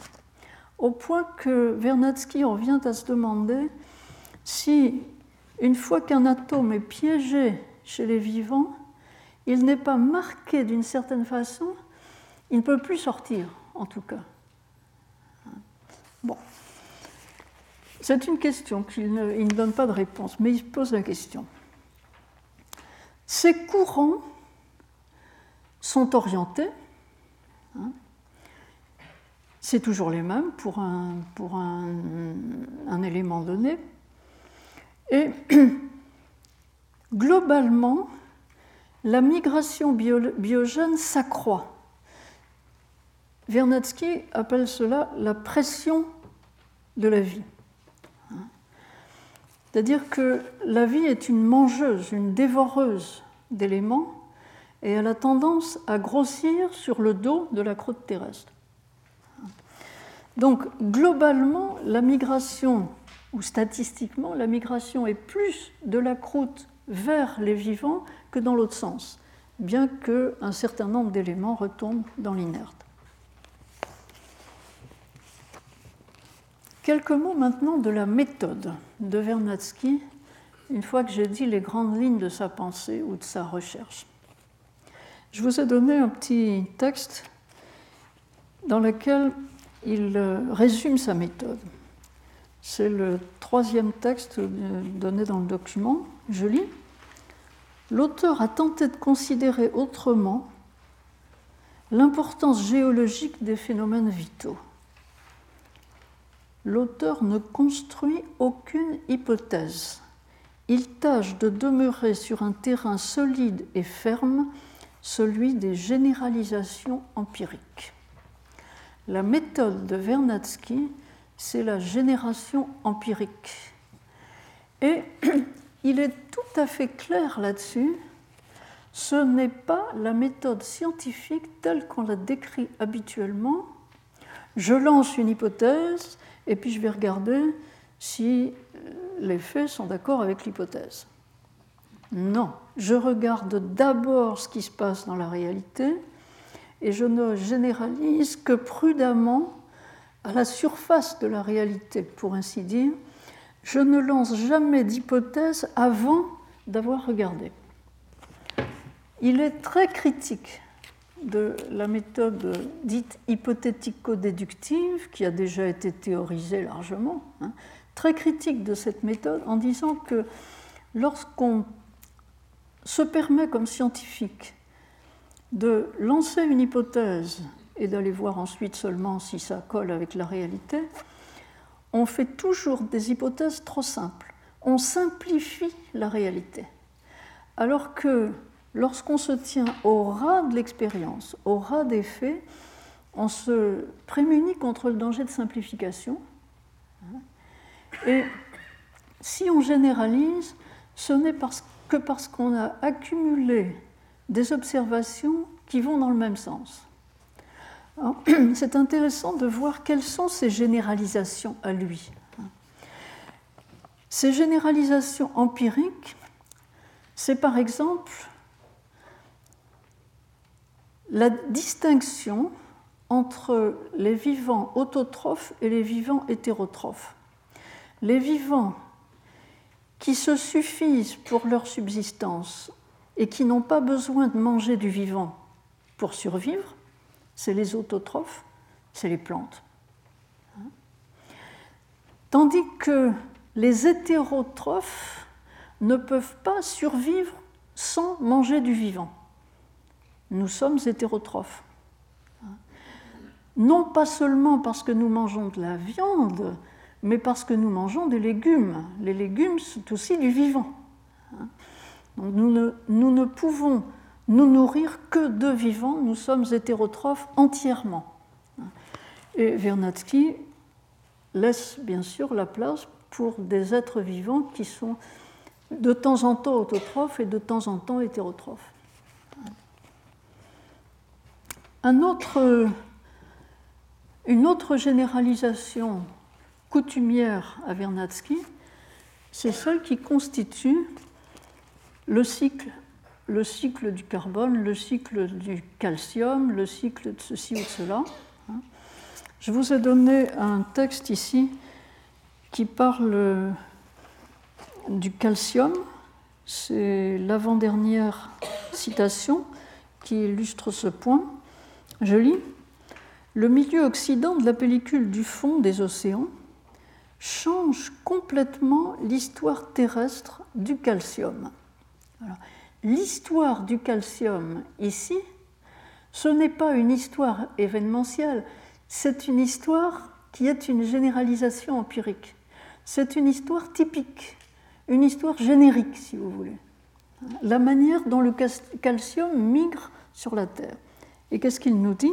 Au point que Vernadsky en vient à se demander si, une fois qu'un atome est piégé chez les vivants, il n'est pas marqué d'une certaine façon, il ne peut plus sortir, en tout cas. Bon. C'est une question qu'il ne, ne, donne pas de réponse, mais il pose la question. Ces courants sont orientés, hein, c'est toujours les mêmes pour un, pour un, un élément donné, et globalement, la migration biogène s'accroît. Vernadsky appelle cela la pression de la vie. C'est-à-dire que la vie est une mangeuse, une dévoreuse d'éléments, et elle a tendance à grossir sur le dos de la croûte terrestre. Donc, globalement, la migration, ou statistiquement, la migration est plus de la croûte vers les vivants que dans l'autre sens, bien qu'un certain nombre d'éléments retombent dans l'inerte. Quelques mots maintenant de la méthode de Vernadsky, une fois que j'ai dit les grandes lignes de sa pensée ou de sa recherche. Je vous ai donné un petit texte dans lequel il euh, résume sa méthode. C'est le troisième texte donné dans le document. Je lis. L'auteur a tenté de considérer autrement l'importance géologique des phénomènes vitaux l'auteur ne construit aucune hypothèse. Il tâche de demeurer sur un terrain solide et ferme, celui des généralisations empiriques. La méthode de Vernadsky, c'est la génération empirique. Et il est tout à fait clair là-dessus, ce n'est pas la méthode scientifique telle qu'on la décrit habituellement. Je lance une hypothèse, et puis je vais regarder si les faits sont d'accord avec l'hypothèse. Non, je regarde d'abord ce qui se passe dans la réalité et je ne généralise que prudemment à la surface de la réalité, pour ainsi dire. Je ne lance jamais d'hypothèse avant d'avoir regardé. Il est très critique de la méthode dite hypothético-déductive, qui a déjà été théorisée largement, hein, très critique de cette méthode en disant que lorsqu'on se permet comme scientifique de lancer une hypothèse et d'aller voir ensuite seulement si ça colle avec la réalité, on fait toujours des hypothèses trop simples. On simplifie la réalité. Alors que lorsqu'on se tient au ras de l'expérience, au ras des faits, on se prémunit contre le danger de simplification. Et si on généralise, ce n'est que parce qu'on a accumulé des observations qui vont dans le même sens. C'est intéressant de voir quelles sont ces généralisations à lui. Ces généralisations empiriques, c'est par exemple la distinction entre les vivants autotrophes et les vivants hétérotrophes. Les vivants qui se suffisent pour leur subsistance et qui n'ont pas besoin de manger du vivant pour survivre, c'est les autotrophes, c'est les plantes. Tandis que les hétérotrophes ne peuvent pas survivre sans manger du vivant nous sommes hétérotrophes. Non pas seulement parce que nous mangeons de la viande, mais parce que nous mangeons des légumes. Les légumes, c'est aussi du vivant. nous, ne, nous ne pouvons nous nourrir que de vivants, nous sommes hétérotrophes entièrement. Et Vernadsky laisse bien sûr la place pour des êtres vivants qui sont de temps en temps autotrophes et de temps en temps hétérotrophes. Autre, une autre généralisation coutumière à Vernadsky, c'est celle qui constitue le cycle, le cycle du carbone, le cycle du calcium, le cycle de ceci ou de cela. Je vous ai donné un texte ici qui parle du calcium. C'est l'avant-dernière citation qui illustre ce point. Je lis Le milieu oxydant de la pellicule du fond des océans change complètement l'histoire terrestre du calcium. L'histoire du calcium ici, ce n'est pas une histoire événementielle, c'est une histoire qui est une généralisation empirique. C'est une histoire typique, une histoire générique, si vous voulez. La manière dont le calcium migre sur la Terre. Et qu'est-ce qu'il nous dit?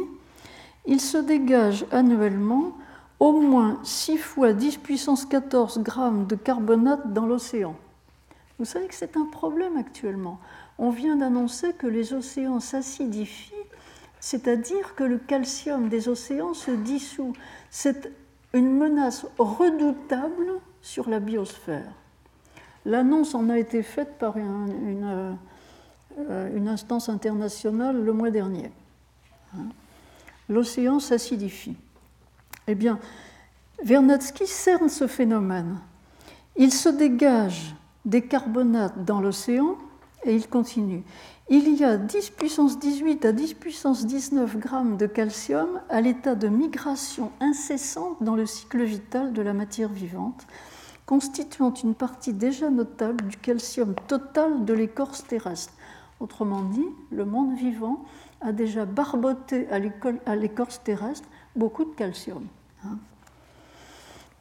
Il se dégage annuellement au moins 6 fois 10 puissance 14 grammes de carbonate dans l'océan. Vous savez que c'est un problème actuellement. On vient d'annoncer que les océans s'acidifient, c'est-à-dire que le calcium des océans se dissout. C'est une menace redoutable sur la biosphère. L'annonce en a été faite par une, euh, une, instance internationale le mois dernier. Hein. L'océan s'acidifie. Eh bien, Vernadsky cerne ce phénomène. Il se dégage des carbonates dans l'océan et il continue. Il y a 10 puissance 18 à 10 puissance 19 grammes de calcium à l'état de migration incessante dans le cycle vital de la matière vivante, constituant une partie déjà notable du calcium total de l'écorce terrestre. Autrement dit, le monde vivant a déjà barboté à l'écorce terrestre beaucoup de calcium. Hein.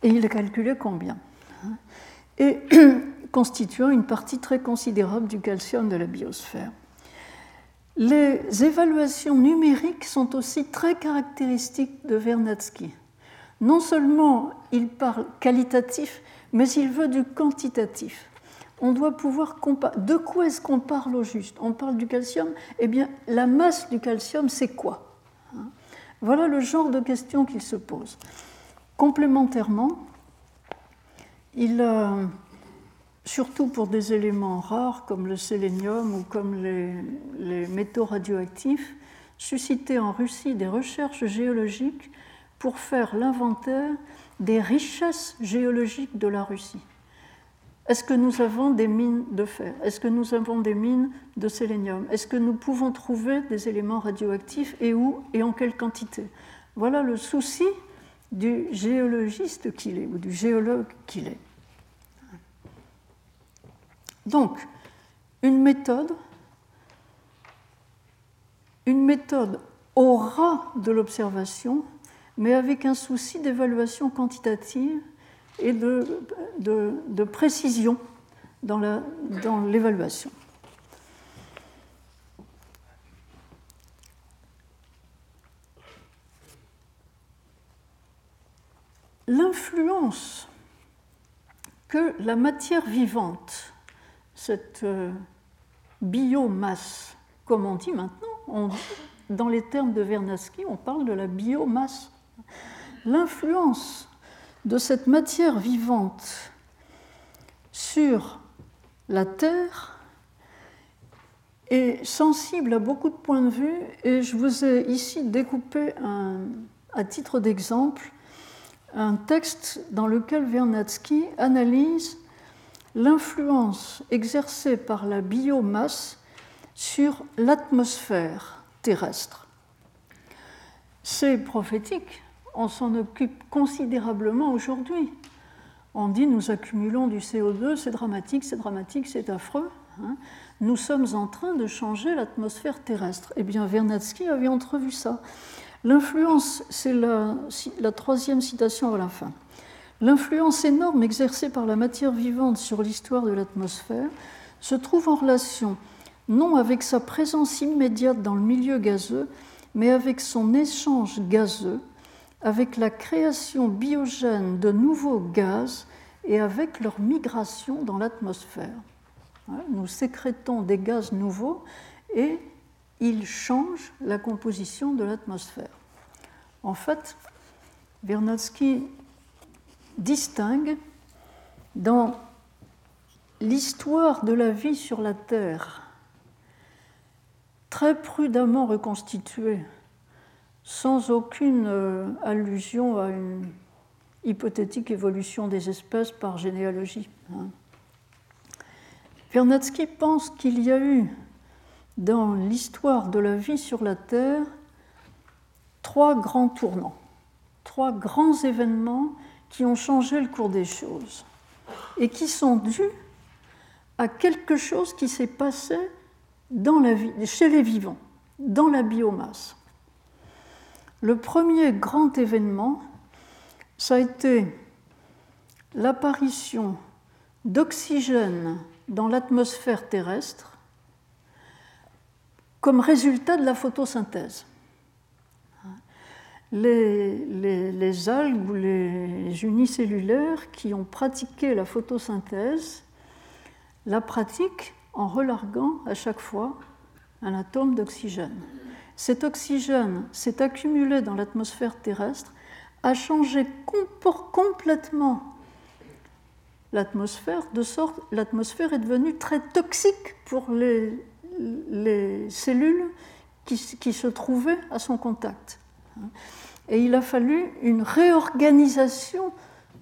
Et il a calculé combien hein. Et constituant une partie très considérable du calcium de la biosphère. Les évaluations numériques sont aussi très caractéristiques de Vernadsky. Non seulement il parle qualitatif, mais il veut du quantitatif. On doit pouvoir comparer. De quoi est-ce qu'on parle au juste? On parle du calcium? Eh bien, la masse du calcium, c'est quoi? Hein? Voilà le genre de questions qu'il se pose. Complémentairement, il a, surtout pour des éléments rares comme le sélénium ou comme les, métaux radioactifs, suscité en Russie des recherches géologiques pour faire l'inventaire des richesses géologiques de la Russie. Est-ce que nous avons des mines de fer? Est-ce que nous avons des mines de sélénium? Est-ce que nous pouvons trouver des éléments radioactifs et où et en quelle quantité? Voilà le souci du géologiste qu'il est ou du géologue qu'il est. Donc, une méthode, une méthode au ras de l'observation, mais avec un souci d'évaluation quantitative et de, précision dans l'évaluation. L'influence que la matière vivante, cette euh, biomasse, comme on dit maintenant, dans les termes de Vernadsky, on parle de la biomasse. L'influence de cette matière vivante sur la Terre est sensible à beaucoup de points de vue et je vous ai ici découpé à titre d'exemple un texte dans lequel Vernadsky analyse l'influence exercée par la biomasse sur l'atmosphère terrestre. C'est prophétique on s'en occupe considérablement aujourd'hui. On dit nous accumulons du CO2, c'est dramatique, c'est dramatique, c'est affreux. Hein. Nous sommes en train de changer l'atmosphère terrestre. Eh bien, Vernadsky avait entrevu ça. L'influence, c'est la, la troisième citation à la fin. L'influence énorme exercée par la matière vivante sur l'histoire de l'atmosphère se trouve en relation non avec sa présence immédiate dans le milieu gazeux, mais avec son échange gazeux avec la création biogène de nouveaux gaz et avec leur migration dans l'atmosphère. Nous sécrétons des gaz nouveaux et ils changent la composition de l'atmosphère. En fait, Vernadsky distingue dans l'histoire de la vie sur la Terre, très prudemment reconstituée, sans aucune euh, allusion à une hypothétique évolution des espèces par généalogie. Hein. Vernadsky pense qu'il y a eu dans l'histoire de la vie sur la Terre trois grands tournants, trois grands événements qui ont changé le cours des choses et qui sont dus à quelque chose qui s'est passé dans la vie, chez les vivants, dans la biomasse. Le premier grand événement, ça a été l'apparition d'oxygène dans l'atmosphère terrestre comme résultat de la photosynthèse. Les, algues ou les unicellulaires qui ont pratiqué la photosynthèse la pratiquent en relarguant à chaque fois un atome d'oxygène. Cet oxygène s'est accumulé dans l'atmosphère terrestre, a changé complètement l'atmosphère, de sorte l'atmosphère est devenue très toxique pour les, les cellules qui, se trouvaient à son contact. Et il a fallu une réorganisation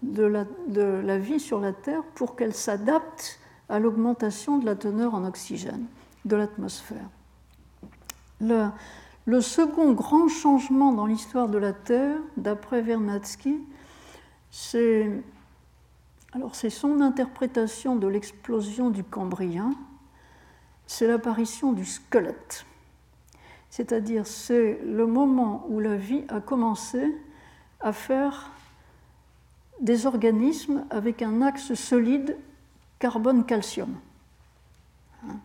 de la, vie sur la Terre pour qu'elle s'adapte à l'augmentation de la teneur en oxygène de l'atmosphère. Le, second grand changement dans l'histoire de la Terre, d'après Vernadsky, c'est c'est son interprétation de l'explosion du Cambrien, c'est l'apparition du squelette. C'est-à-dire c'est le moment où la vie a commencé à faire des organismes avec un axe solide carbone-calcium, hein,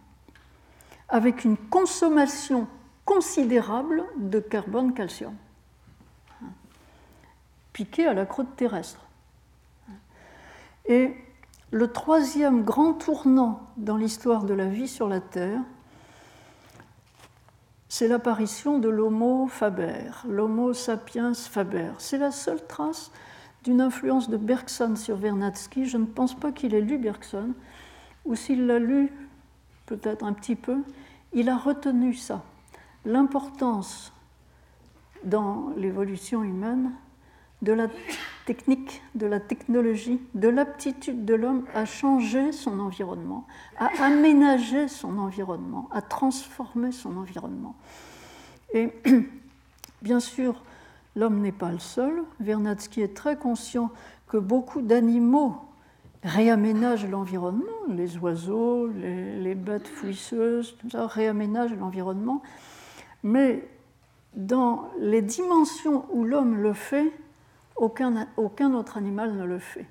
avec une consommation considérable de carbone-calcium, hein, piqué à la croûte terrestre. Et le troisième grand tournant dans l'histoire de la vie sur la Terre, c'est l'apparition de l'Homo faber, l'Homo sapiens faber. C'est la seule trace d'une influence de Bergson sur Vernadsky. Je ne pense pas qu'il ait lu Bergson, ou s'il l'a lu, peut-être un petit peu, il a retenu ça, l'importance dans l'évolution humaine de la technique, de la technologie, de l'aptitude de l'homme à changer son environnement, à aménager son environnement, à transformer son environnement. Et bien sûr, l'homme n'est pas le seul. Vernadsky est très conscient que beaucoup d'animaux réaménagent l'environnement, les oiseaux, les, bêtes fouisseuses, tout ça réaménagent l'environnement. Mais dans les dimensions où l'homme le fait, aucun, autre animal ne le fait.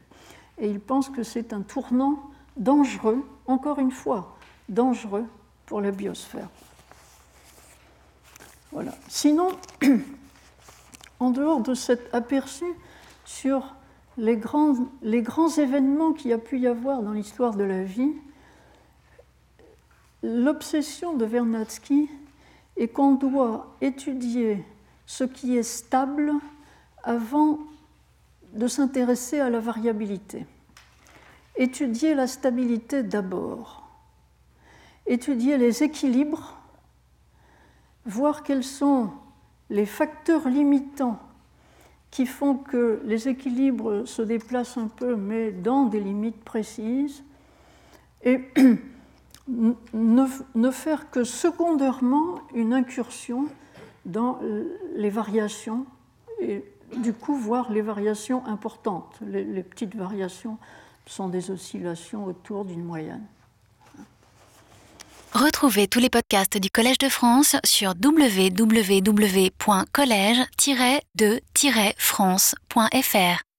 Et il pense que c'est un tournant dangereux, encore une fois, dangereux pour la biosphère. Voilà. Sinon, en dehors de cet aperçu sur les grands, les grands événements qu'il y a pu y avoir dans l'histoire de la vie, l'obsession de Vernadsky est qu'on doit étudier ce qui est stable avant de s'intéresser à la variabilité. Étudier la stabilité d'abord. Étudier les équilibres, voir quels sont les facteurs limitants qui font que les équilibres se déplacent un peu, mais dans des limites précises, et ne, faire que secondairement une incursion dans les variations et du coup voir les variations importantes. Les, petites variations sont des oscillations autour d'une moyenne. Retrouvez tous les podcasts du Collège de France sur www.collège-de-france.fr.